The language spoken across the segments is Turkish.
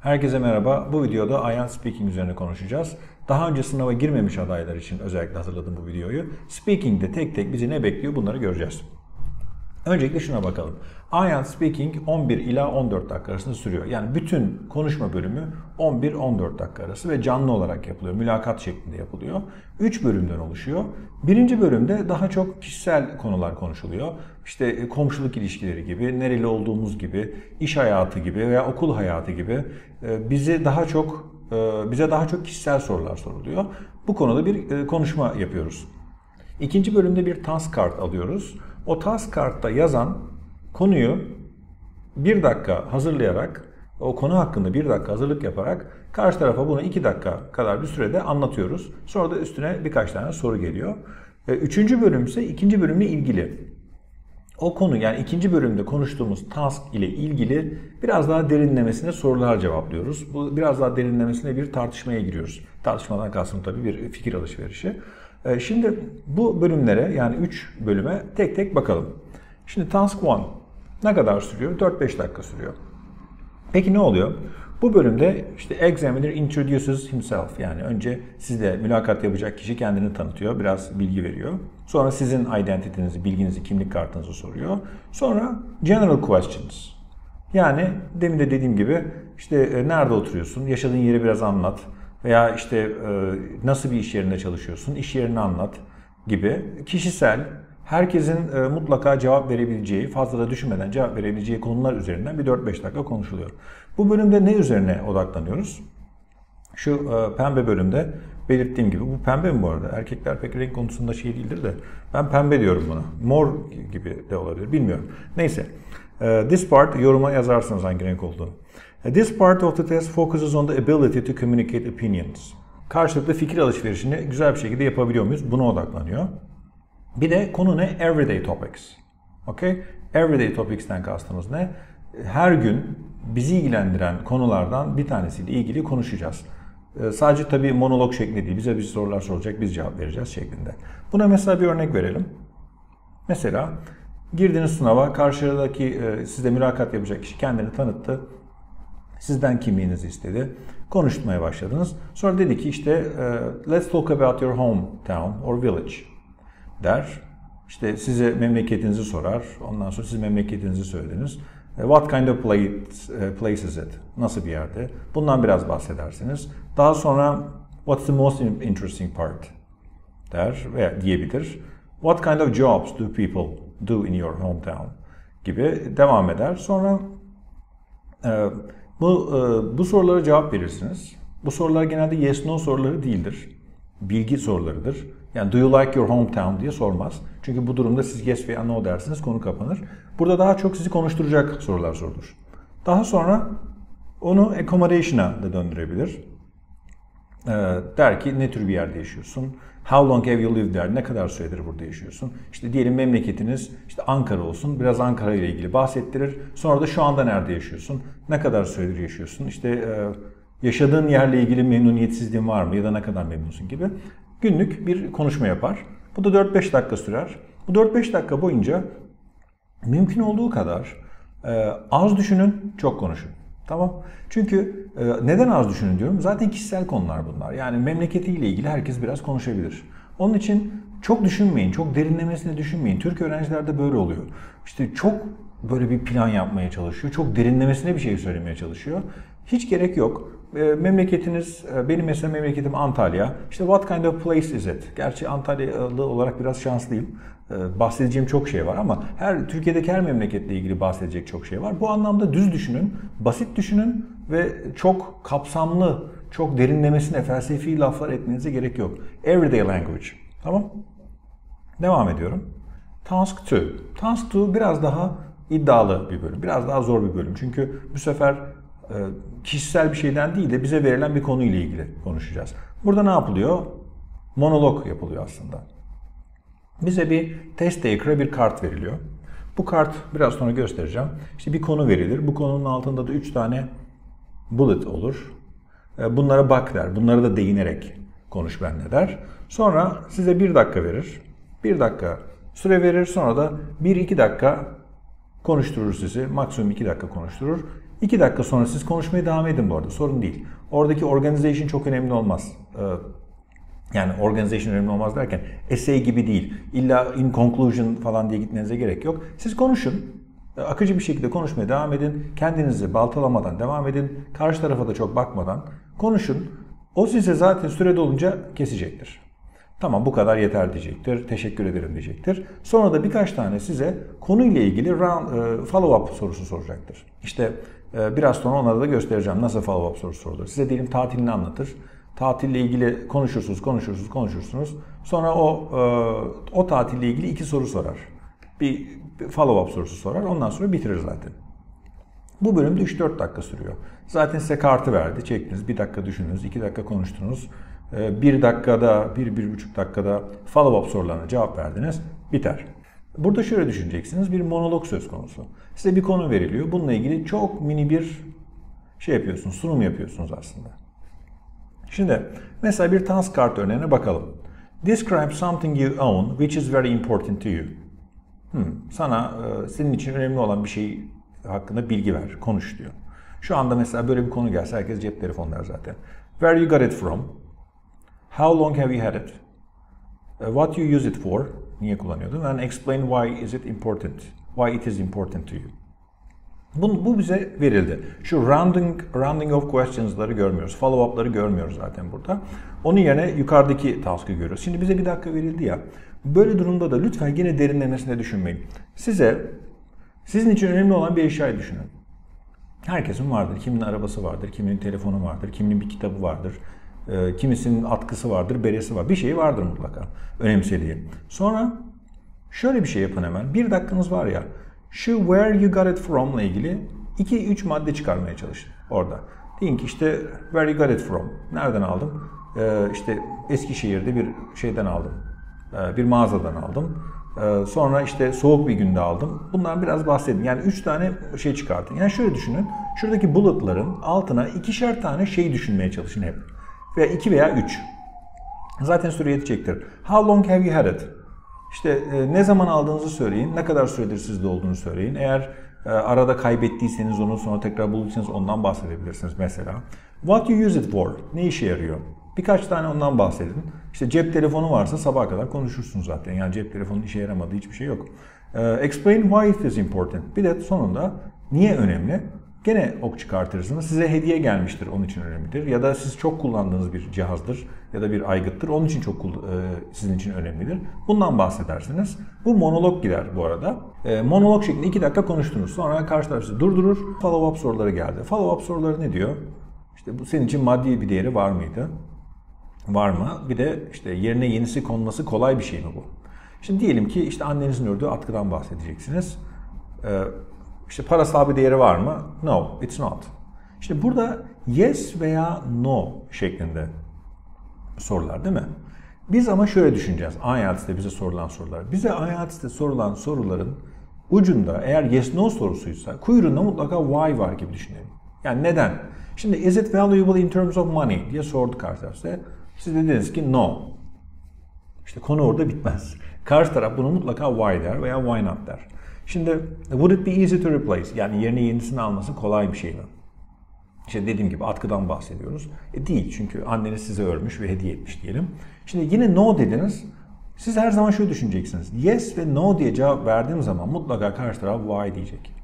Herkese merhaba. Bu videoda IELTS Speaking üzerine konuşacağız. Daha önce sınava girmemiş adaylar için özellikle hazırladım bu videoyu. Speaking'de tek tek bizi ne bekliyor bunları göreceğiz. Öncelikle şuna bakalım. IELTS Speaking 11 ila 14 dakika arasında sürüyor. Yani bütün konuşma bölümü 11-14 dakika arası ve canlı olarak yapılıyor. Mülakat şeklinde yapılıyor. 3 bölümden oluşuyor. Birinci bölümde daha çok kişisel konular konuşuluyor. İşte komşuluk ilişkileri gibi, nereli olduğumuz gibi, iş hayatı gibi veya okul hayatı gibi e, bizi daha çok e, bize daha çok kişisel sorular soruluyor. Bu konuda bir e, konuşma yapıyoruz. İkinci bölümde bir task kart alıyoruz. O task kartta yazan konuyu bir dakika hazırlayarak, o konu hakkında bir dakika hazırlık yaparak karşı tarafa bunu iki dakika kadar bir sürede anlatıyoruz. Sonra da üstüne birkaç tane soru geliyor. Üçüncü bölüm ise ikinci bölümle ilgili. O konu yani ikinci bölümde konuştuğumuz task ile ilgili biraz daha derinlemesine sorular cevaplıyoruz. Bu biraz daha derinlemesine bir tartışmaya giriyoruz. Tartışmadan kastım tabii bir fikir alışverişi. Ee, şimdi bu bölümlere yani 3 bölüme tek tek bakalım. Şimdi Task 1 ne kadar sürüyor? 4-5 dakika sürüyor. Peki ne oluyor? Bu bölümde işte examiner introduces himself yani önce sizle mülakat yapacak kişi kendini tanıtıyor, biraz bilgi veriyor. Sonra sizin identitinizi, bilginizi, kimlik kartınızı soruyor. Sonra general questions. Yani demin de dediğim gibi işte e, nerede oturuyorsun, yaşadığın yeri biraz anlat veya işte e, nasıl bir iş yerinde çalışıyorsun, iş yerini anlat gibi kişisel, herkesin e, mutlaka cevap verebileceği, fazla da düşünmeden cevap verebileceği konular üzerinden bir 4-5 dakika konuşuluyor. Bu bölümde ne üzerine odaklanıyoruz? Şu e, pembe bölümde belirttiğim gibi, bu pembe mi bu arada? Erkekler pek renk konusunda şey değildir de ben pembe diyorum buna. Mor gibi de olabilir, bilmiyorum. Neyse, this part yoruma yazarsınız hangi renk olduğunu. This part of the test focuses on the ability to communicate opinions. Karşılıklı fikir alışverişini güzel bir şekilde yapabiliyor muyuz? Buna odaklanıyor. Bir de konu ne? Everyday topics. Okay? Everyday topics'ten kastımız ne? Her gün bizi ilgilendiren konulardan bir tanesiyle ilgili konuşacağız. Ee, sadece tabii monolog şeklinde değil, bize bir sorular soracak, biz cevap vereceğiz şeklinde. Buna mesela bir örnek verelim. Mesela girdiniz sınava, karşıdaki e, sizde mülakat yapacak kişi kendini tanıttı. Sizden kimliğinizi istedi. Konuşmaya başladınız. Sonra dedi ki işte e, let's talk about your hometown or village der. İşte size memleketinizi sorar. Ondan sonra siz memleketinizi söylediniz. E, what kind of place, e, place is it? Nasıl bir yerde? Bundan biraz bahsedersiniz. Daha sonra what's the most interesting part? der veya diyebilir. What kind of jobs do people do in your hometown? gibi devam eder. Sonra bu, bu sorulara cevap verirsiniz. Bu sorular genelde yes no soruları değildir. Bilgi sorularıdır. Yani do you like your hometown diye sormaz. Çünkü bu durumda siz yes veya no dersiniz konu kapanır. Burada daha çok sizi konuşturacak sorular sorulur. Daha sonra onu accommodation'a da döndürebilir. Ee, der ki ne tür bir yerde yaşıyorsun? How long have you lived there? Ne kadar süredir burada yaşıyorsun? İşte diyelim memleketiniz işte Ankara olsun. Biraz Ankara ile ilgili bahsettirir. Sonra da şu anda nerede yaşıyorsun? Ne kadar süredir yaşıyorsun? İşte e, yaşadığın yerle ilgili memnuniyetsizliğin var mı? Ya da ne kadar memnunsun gibi. Günlük bir konuşma yapar. Bu da 4-5 dakika sürer. Bu 4-5 dakika boyunca mümkün olduğu kadar e, az düşünün, çok konuşun. Tamam. Çünkü e, neden az düşünün diyorum? Zaten kişisel konular bunlar. Yani memleketiyle ilgili herkes biraz konuşabilir. Onun için çok düşünmeyin, çok derinlemesine düşünmeyin. Türk öğrencilerde böyle oluyor. İşte çok böyle bir plan yapmaya çalışıyor. Çok derinlemesine bir şey söylemeye çalışıyor. Hiç gerek yok. E, memleketiniz, e, benim mesela memleketim Antalya. İşte what kind of place is it? Gerçi Antalyalı olarak biraz şanslıyım. E, bahsedeceğim çok şey var ama her Türkiye'deki her memleketle ilgili bahsedecek çok şey var. Bu anlamda düz düşünün, basit düşünün ve çok kapsamlı, çok derinlemesine felsefi laflar etmenize gerek yok. Everyday language. Tamam? Devam ediyorum. Task 2. Task 2 biraz daha iddialı bir bölüm. Biraz daha zor bir bölüm. Çünkü bu sefer e, kişisel bir şeyden değil de bize verilen bir konuyla ilgili konuşacağız. Burada ne yapılıyor? Monolog yapılıyor aslında. Bize bir test taker'a bir kart veriliyor. Bu kart biraz sonra göstereceğim. İşte bir konu verilir. Bu konunun altında da 3 tane bullet olur. E, bunlara bak der. Bunlara da değinerek konuş benle der. Sonra size bir dakika verir. Bir dakika süre verir. Sonra da 1-2 dakika konuşturur sizi. Maksimum 2 dakika konuşturur. 2 dakika sonra siz konuşmaya devam edin bu arada. Sorun değil. Oradaki organization çok önemli olmaz. Yani organization önemli olmaz derken essay gibi değil. İlla in conclusion falan diye gitmenize gerek yok. Siz konuşun. Akıcı bir şekilde konuşmaya devam edin. Kendinizi baltalamadan devam edin. Karşı tarafa da çok bakmadan konuşun. O size zaten süre dolunca kesecektir. Tamam bu kadar yeter diyecektir. Teşekkür ederim diyecektir. Sonra da birkaç tane size konuyla ilgili e, follow-up sorusu soracaktır. İşte e, biraz sonra onları da göstereceğim nasıl follow-up sorusu sorulur. Size diyelim tatilini anlatır. Tatille ilgili konuşursunuz, konuşursunuz, konuşursunuz. Sonra o e, o tatille ilgili iki soru sorar. Bir follow-up sorusu sorar. Ondan sonra bitirir zaten. Bu bölümde 3-4 dakika sürüyor. Zaten size kartı verdi. Çektiniz. Bir dakika düşündünüz. iki dakika konuştunuz. Ee, bir dakikada, bir, bir buçuk dakikada follow-up sorularına cevap verdiniz. Biter. Burada şöyle düşüneceksiniz. Bir monolog söz konusu. Size bir konu veriliyor. Bununla ilgili çok mini bir şey yapıyorsunuz. Sunum yapıyorsunuz aslında. Şimdi mesela bir task kart örneğine bakalım. Describe something you own which is very important to you. Hmm, sana e, senin için önemli olan bir şey hakkında bilgi ver, konuş diyor. Şu anda mesela böyle bir konu gelse herkes cep telefonu der zaten. Where you got it from? How long have you had it? Uh, what you use it for? Niye kullanıyordun? And explain why is it important? Why it is important to you? Bu, bu bize verildi. Şu rounding, rounding of questions'ları görmüyoruz. Follow-up'ları görmüyoruz zaten burada. Onun yerine yukarıdaki task'ı görüyoruz. Şimdi bize bir dakika verildi ya. Böyle durumda da lütfen yine derinlemesine düşünmeyin. Size sizin için önemli olan bir eşyayı düşünün. Herkesin vardır. Kiminin arabası vardır, kiminin telefonu vardır, kiminin bir kitabı vardır. E, kimisinin atkısı vardır, beresi var. Bir şey vardır mutlaka önemsediği. Sonra şöyle bir şey yapın hemen. Bir dakikanız var ya. Şu where you got it from ile ilgili 2-3 madde çıkarmaya çalışın orada. Deyin ki işte where you got it from. Nereden aldım? Ee, işte Eskişehir'de bir şeyden aldım. Ee, bir mağazadan aldım. Ee, sonra işte soğuk bir günde aldım. Bundan biraz bahsedin. Yani 3 tane şey çıkartın. Yani şöyle düşünün. Şuradaki bulletların altına ikişer tane şey düşünmeye çalışın hep. Veya 2 veya 3. Zaten süre yetecektir. How long have you had it? İşte e, ne zaman aldığınızı söyleyin, ne kadar süredir sizde olduğunu söyleyin. Eğer e, arada kaybettiyseniz onu sonra tekrar bulursanız ondan bahsedebilirsiniz mesela. What you use it for? Ne işe yarıyor? Birkaç tane ondan bahsedin. İşte cep telefonu varsa sabaha kadar konuşursunuz zaten. Yani cep telefonu işe yaramadığı hiçbir şey yok. E, explain why it is important. Bir de sonunda niye önemli? Gene ok çıkartırsınız. Size hediye gelmiştir, onun için önemlidir. Ya da siz çok kullandığınız bir cihazdır ya da bir aygıttır, onun için çok e, sizin için önemlidir. Bundan bahsedersiniz. Bu monolog gider bu arada. E, monolog şeklinde iki dakika konuştunuz. Sonra karşı taraf sizi durdurur. Follow-up soruları geldi. Follow-up soruları ne diyor? İşte bu senin için maddi bir değeri var mıydı? Var mı? Bir de işte yerine yenisi konması kolay bir şey mi bu? Şimdi diyelim ki işte annenizin ördüğü atkıdan bahsedeceksiniz. İşte parasal bir değeri var mı? No, it's not. İşte burada yes veya no şeklinde sorular değil mi? Biz ama şöyle düşüneceğiz. IELTS'te bize sorulan sorular. Bize IELTS'te sorulan soruların ucunda eğer yes no sorusuysa kuyruğunda mutlaka why var gibi düşünelim. Yani neden? Şimdi is it valuable in terms of money diye sordu karşı taraf. Siz de dediniz ki no. İşte konu orada bitmez. Karşı taraf bunu mutlaka why der veya why not der. Şimdi would it be easy to replace? Yani yerine yenisini alması kolay bir şey mi? İşte dediğim gibi atkıdan bahsediyoruz. E değil çünkü anneniz size örmüş ve hediye etmiş diyelim. Şimdi yine no dediniz. Siz her zaman şöyle düşüneceksiniz. Yes ve no diye cevap verdiğim zaman mutlaka karşı taraf why diyecek.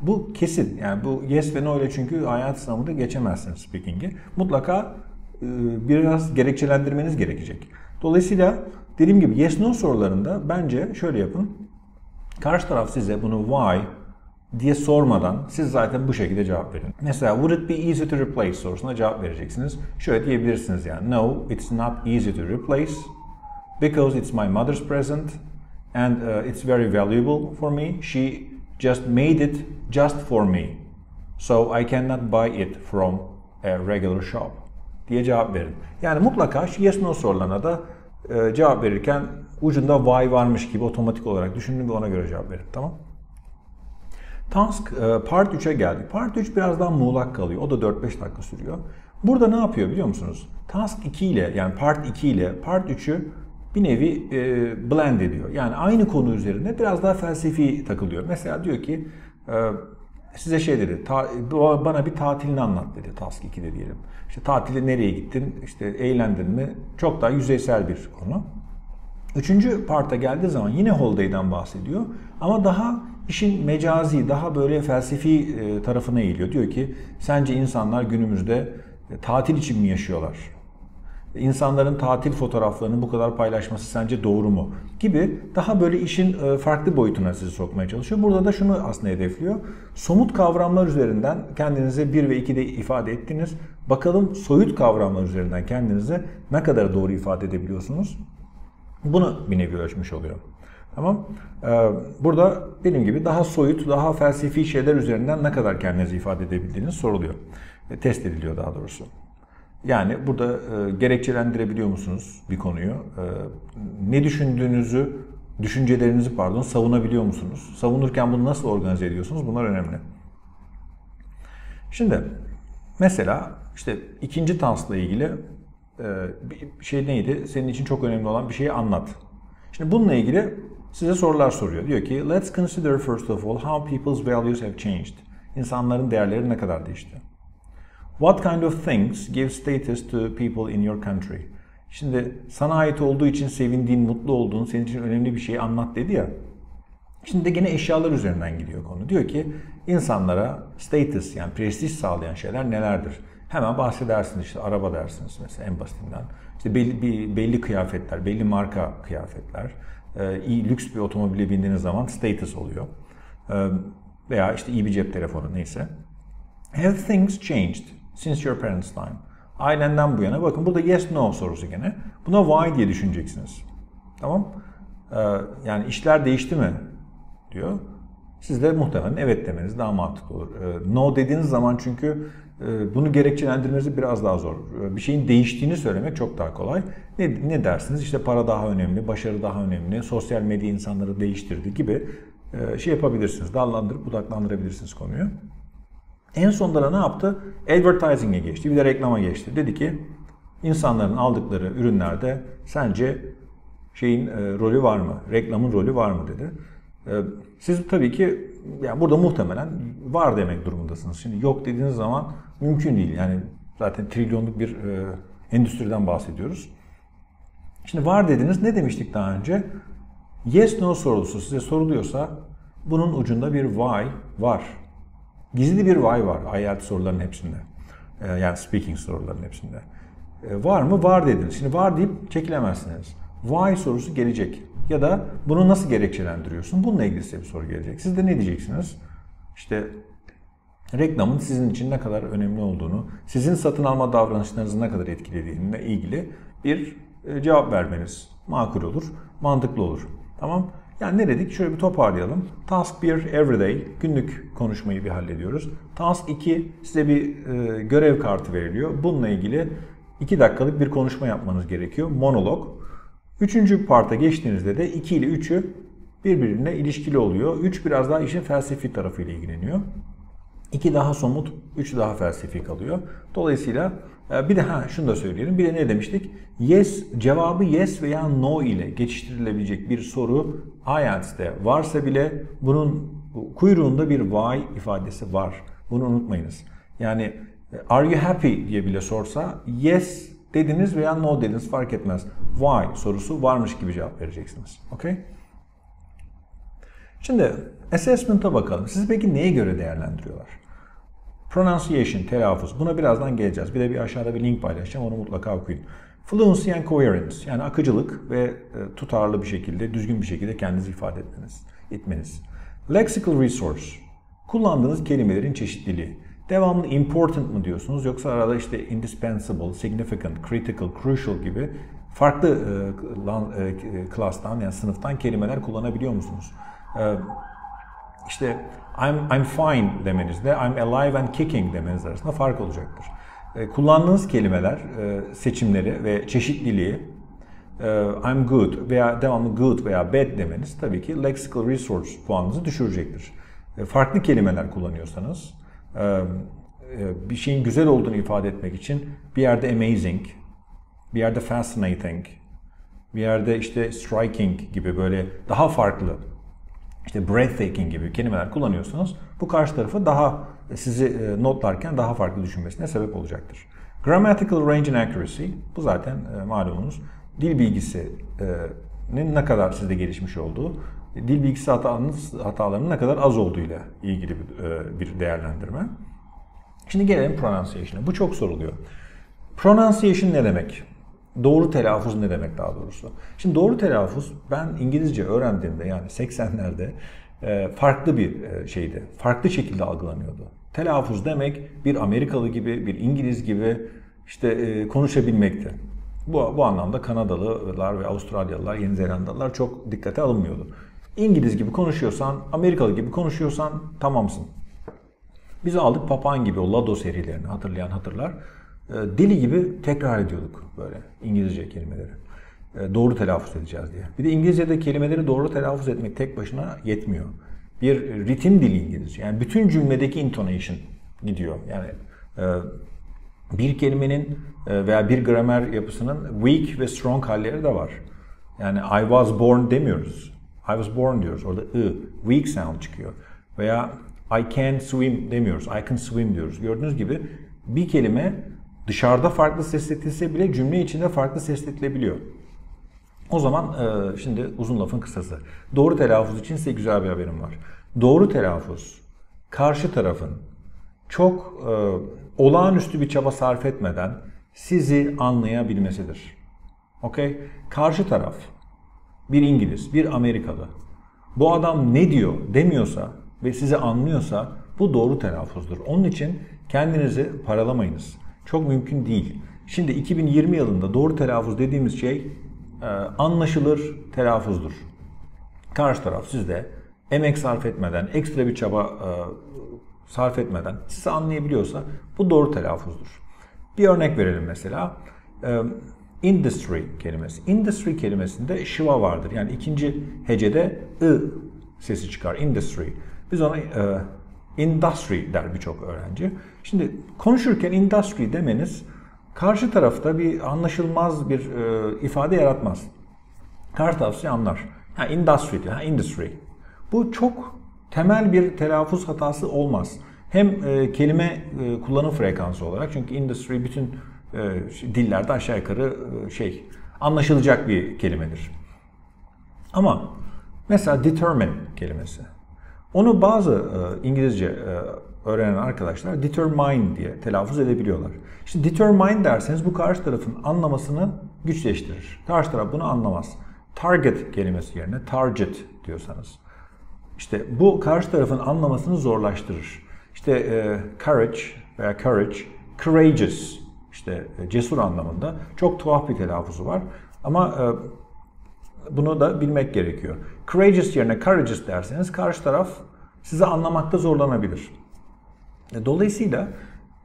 Bu kesin. Yani bu yes ve no ile çünkü hayat sınavında geçemezsiniz speaking'i. Mutlaka e, biraz gerekçelendirmeniz gerekecek. Dolayısıyla dediğim gibi yes no sorularında bence şöyle yapın. Karşı taraf size bunu why diye sormadan siz zaten bu şekilde cevap verin. Mesela would it be easy to replace sorusuna cevap vereceksiniz. Şöyle diyebilirsiniz yani no it's not easy to replace because it's my mother's present and uh, it's very valuable for me. She just made it just for me. So I cannot buy it from a regular shop diye cevap verin. Yani mutlaka yes no sorularına da e, cevap verirken ucunda why varmış gibi otomatik olarak düşünün ve ona göre cevap verin. Tamam? Task e, Part 3'e geldik. Part 3 biraz daha muğlak kalıyor. O da 4-5 dakika sürüyor. Burada ne yapıyor biliyor musunuz? Task 2 ile yani Part 2 ile Part 3'ü bir nevi e, blend ediyor. Yani aynı konu üzerinde biraz daha felsefi takılıyor. Mesela diyor ki e, size şey dedi, ta, bana bir tatilini anlat dedi task 2'de diyelim. İşte tatile nereye gittin, işte eğlendin mi? Çok daha yüzeysel bir konu. Üçüncü parta geldiği zaman yine holiday'den bahsediyor. Ama daha işin mecazi, daha böyle felsefi e, tarafına eğiliyor. Diyor ki sence insanlar günümüzde e, tatil için mi yaşıyorlar? İnsanların tatil fotoğraflarını bu kadar paylaşması sence doğru mu? Gibi daha böyle işin e, farklı boyutuna sizi sokmaya çalışıyor. Burada da şunu aslında hedefliyor. Somut kavramlar üzerinden kendinizi 1 ve 2'de ifade ettiniz. Bakalım soyut kavramlar üzerinden kendinizi ne kadar doğru ifade edebiliyorsunuz? Bunu bir nevi ölçmüş oluyor. Tamam. Ee, burada benim gibi daha soyut, daha felsefi şeyler üzerinden ne kadar kendinizi ifade edebildiğiniz soruluyor. E, test ediliyor daha doğrusu. Yani burada e, gerekçelendirebiliyor musunuz bir konuyu? E, ne düşündüğünüzü, düşüncelerinizi pardon savunabiliyor musunuz? Savunurken bunu nasıl organize ediyorsunuz? Bunlar önemli. Şimdi mesela işte ikinci tansla ilgili bir şey neydi? Senin için çok önemli olan bir şeyi anlat. Şimdi bununla ilgili size sorular soruyor. Diyor ki let's consider first of all how people's values have changed. İnsanların değerleri ne kadar değişti? What kind of things give status to people in your country? Şimdi sana ait olduğu için sevindiğin, mutlu olduğun, senin için önemli bir şeyi anlat dedi ya. Şimdi de gene eşyalar üzerinden gidiyor konu. Diyor ki insanlara status yani prestij sağlayan şeyler nelerdir? Hemen bahsedersiniz işte araba dersiniz mesela en basitinden. İşte belli, bir, belli kıyafetler, belli marka kıyafetler. Ee, iyi lüks bir otomobile bindiğiniz zaman status oluyor. Ee, veya işte iyi bir cep telefonu neyse. Have things changed? Since your parents' time. Ailenden bu yana. Bakın burada yes no sorusu gene. Buna why diye düşüneceksiniz. Tamam. Ee, yani işler değişti mi? diyor. Siz de muhtemelen evet demeniz daha mantıklı olur. Ee, no dediğiniz zaman çünkü e, bunu gerekçelendirmeniz biraz daha zor. Ee, bir şeyin değiştiğini söylemek çok daha kolay. Ne, ne dersiniz? İşte para daha önemli, başarı daha önemli, sosyal medya insanları değiştirdi gibi e, şey yapabilirsiniz. Dallandırıp budaklandırabilirsiniz konuyu. En sonunda da ne yaptı? Advertising'e geçti. Bir de reklama geçti. Dedi ki insanların aldıkları ürünlerde sence şeyin e, rolü var mı? Reklamın rolü var mı dedi. E, siz tabii ki yani burada muhtemelen var demek durumundasınız. Şimdi yok dediğiniz zaman mümkün değil. Yani zaten trilyonluk bir e, endüstriden bahsediyoruz. Şimdi var dediniz. Ne demiştik daha önce? Yes no sorusu size soruluyorsa bunun ucunda bir why var. Gizli bir why var IELTS soruların hepsinde. Ee, yani speaking soruların hepsinde. Ee, var mı? Var dediniz. Şimdi var deyip çekilemezsiniz. Why sorusu gelecek. Ya da bunu nasıl gerekçelendiriyorsun? Bununla ilgili size bir soru gelecek. Siz de ne diyeceksiniz? İşte reklamın sizin için ne kadar önemli olduğunu, sizin satın alma davranışlarınızı ne kadar etkilediğine ilgili bir e, cevap vermeniz makul olur, mantıklı olur. Tamam? Yani ne dedik? Şöyle bir toparlayalım. Task 1 everyday günlük konuşmayı bir hallediyoruz. Task 2 size bir e, görev kartı veriliyor. Bununla ilgili 2 dakikalık bir konuşma yapmanız gerekiyor. Monolog. Üçüncü parta geçtiğinizde de 2 ile 3'ü birbirine ilişkili oluyor. 3 biraz daha işin felsefi tarafıyla ilgileniyor. 2 daha somut, 3 daha felsefi kalıyor. Dolayısıyla e, bir de ha şunu da söyleyelim. Bir de ne demiştik? Yes cevabı yes veya no ile geçiştirilebilecek bir soru IELTS'te varsa bile bunun kuyruğunda bir why ifadesi var. Bunu unutmayınız. Yani e, are you happy diye bile sorsa yes dediniz veya no dediniz fark etmez. Why sorusu varmış gibi cevap vereceksiniz. Okay? Şimdi assessment'a bakalım. Sizi peki neye göre değerlendiriyorlar? Pronunciation, telaffuz. Buna birazdan geleceğiz. Bir de bir aşağıda bir link paylaşacağım. Onu mutlaka okuyun. Fluency and coherence. Yani akıcılık ve e, tutarlı bir şekilde, düzgün bir şekilde kendinizi ifade etmeniz. etmeniz. Lexical resource. Kullandığınız kelimelerin çeşitliliği. Devamlı important mı diyorsunuz yoksa arada işte indispensable, significant, critical, crucial gibi farklı e, e, klastan yani sınıftan kelimeler kullanabiliyor musunuz? E, işte I'm, I'm fine demenizde I'm alive and kicking demeniz arasında fark olacaktır. E, kullandığınız kelimeler, e, seçimleri ve çeşitliliği e, I'm good veya devamlı good veya bad demeniz tabii ki lexical resource puanınızı düşürecektir. E, farklı kelimeler kullanıyorsanız e, e, bir şeyin güzel olduğunu ifade etmek için bir yerde amazing, bir yerde fascinating, bir yerde işte striking gibi böyle daha farklı işte breathtaking gibi kelimeler kullanıyorsanız Bu karşı tarafı daha sizi e, notlarken daha farklı düşünmesine sebep olacaktır. Grammatical range and accuracy bu zaten e, malumunuz dil bilgisinin ne kadar sizde gelişmiş olduğu, dil bilgisi hatanız, hatalarının ne kadar az olduğuyla ilgili bir, e, bir değerlendirme. Şimdi gelelim pronunciation'a. Bu çok soruluyor. Pronunciation ne demek? Doğru telaffuz ne demek daha doğrusu? Şimdi doğru telaffuz ben İngilizce öğrendiğimde yani 80'lerde e, farklı bir e, şeydi. Farklı şekilde algılanıyordu. Telaffuz demek bir Amerikalı gibi, bir İngiliz gibi işte e, konuşabilmekti. Bu, bu anlamda Kanadalılar ve Avustralyalılar, Yeni Zelandalılar çok dikkate alınmıyordu. İngiliz gibi konuşuyorsan, Amerikalı gibi konuşuyorsan tamamsın. Biz aldık papağan gibi o Lado serilerini hatırlayan hatırlar. E, deli gibi tekrar ediyorduk böyle İngilizce kelimeleri. E, doğru telaffuz edeceğiz diye. Bir de İngilizce'de kelimeleri doğru telaffuz etmek tek başına yetmiyor. Bir ritim dili İngilizce. Yani bütün cümledeki intonation gidiyor. Yani e, bir kelimenin veya bir gramer yapısının weak ve strong halleri de var. Yani I was born demiyoruz. I was born diyoruz. Orada ı, weak sound çıkıyor. Veya I can swim demiyoruz. I can swim diyoruz. Gördüğünüz gibi bir kelime dışarıda farklı sesletilse bile cümle içinde farklı sesletilebiliyor. O zaman e, şimdi uzun lafın kısası. Doğru telaffuz için size güzel bir haberim var. Doğru telaffuz karşı tarafın çok e, olağanüstü bir çaba sarf etmeden sizi anlayabilmesidir. Okey? Karşı taraf bir İngiliz, bir Amerikalı bu adam ne diyor demiyorsa ve sizi anlıyorsa bu doğru telaffuzdur. Onun için kendinizi paralamayınız. Çok mümkün değil. Şimdi 2020 yılında doğru telaffuz dediğimiz şey e, anlaşılır telaffuzdur. Karşı taraf sizde emek sarf etmeden, ekstra bir çaba e, sarf etmeden sizi anlayabiliyorsa bu doğru telaffuzdur. Bir örnek verelim mesela. İndustry kelimesi. Industry kelimesinde şiva vardır. Yani ikinci hecede ı sesi çıkar. Industry. Biz ona e, industry der birçok öğrenci. Şimdi konuşurken industry demeniz karşı tarafta bir anlaşılmaz bir e, ifade yaratmaz. Karşı taraf anlar. Ha industry diyor. Ha industry. Bu çok temel bir telaffuz hatası olmaz. Hem e, kelime e, kullanım frekansı olarak çünkü industry bütün dillerde aşağı yukarı e, şey anlaşılacak bir kelimedir. Ama mesela determine kelimesi. Onu bazı e, İngilizce e, öğrenen arkadaşlar determine diye telaffuz edebiliyorlar. İşte determine derseniz bu karşı tarafın anlamasını güçleştirir. Karşı taraf bunu anlamaz. Target kelimesi yerine target diyorsanız. İşte bu karşı tarafın anlamasını zorlaştırır. İşte e, courage veya courage, courageous işte e, cesur anlamında çok tuhaf bir telaffuzu var. Ama e, bunu da bilmek gerekiyor. Courageous yerine courageous derseniz karşı taraf sizi anlamakta zorlanabilir. E, dolayısıyla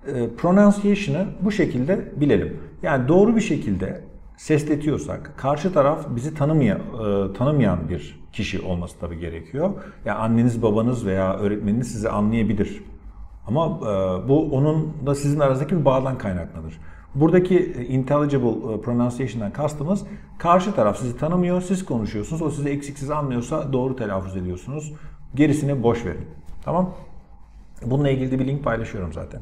e, pronunciation'ı bu şekilde bilelim. Yani doğru bir şekilde sesletiyorsak, karşı taraf bizi tanımayan, e, tanımayan bir kişi olması tabii gerekiyor. Yani anneniz, babanız veya öğretmeniniz sizi anlayabilir. Ama e, bu onun da sizin aranızdaki bir bağdan kaynaklanır. Buradaki e, intelligible e, pronunciation'dan kastımız karşı taraf sizi tanımıyor, siz konuşuyorsunuz. O sizi eksiksiz anlıyorsa doğru telaffuz ediyorsunuz. Gerisini boş verin. Tamam? Bununla ilgili de bir link paylaşıyorum zaten.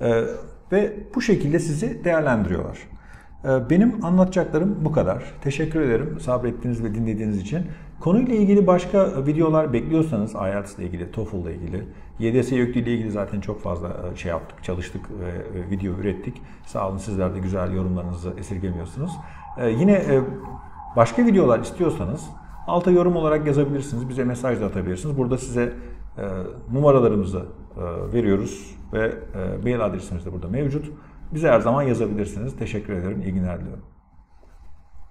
Ee, ve bu şekilde sizi değerlendiriyorlar. Ee, benim anlatacaklarım bu kadar. Teşekkür ederim sabrettiğiniz ve dinlediğiniz için. Konuyla ilgili başka videolar bekliyorsanız IELTS ile ilgili, TOEFL ile ilgili, YDS YÖKDİ ile ilgili zaten çok fazla e, şey yaptık, çalıştık ve e, video ürettik. Sağ olun sizler de güzel yorumlarınızı esirgemiyorsunuz. Yine e, başka videolar istiyorsanız alta yorum olarak yazabilirsiniz, bize mesaj da atabilirsiniz. Burada size numaralarımızı veriyoruz ve mail adresimiz de burada mevcut. Bize her zaman yazabilirsiniz. Teşekkür ederim. İyi günler diliyorum.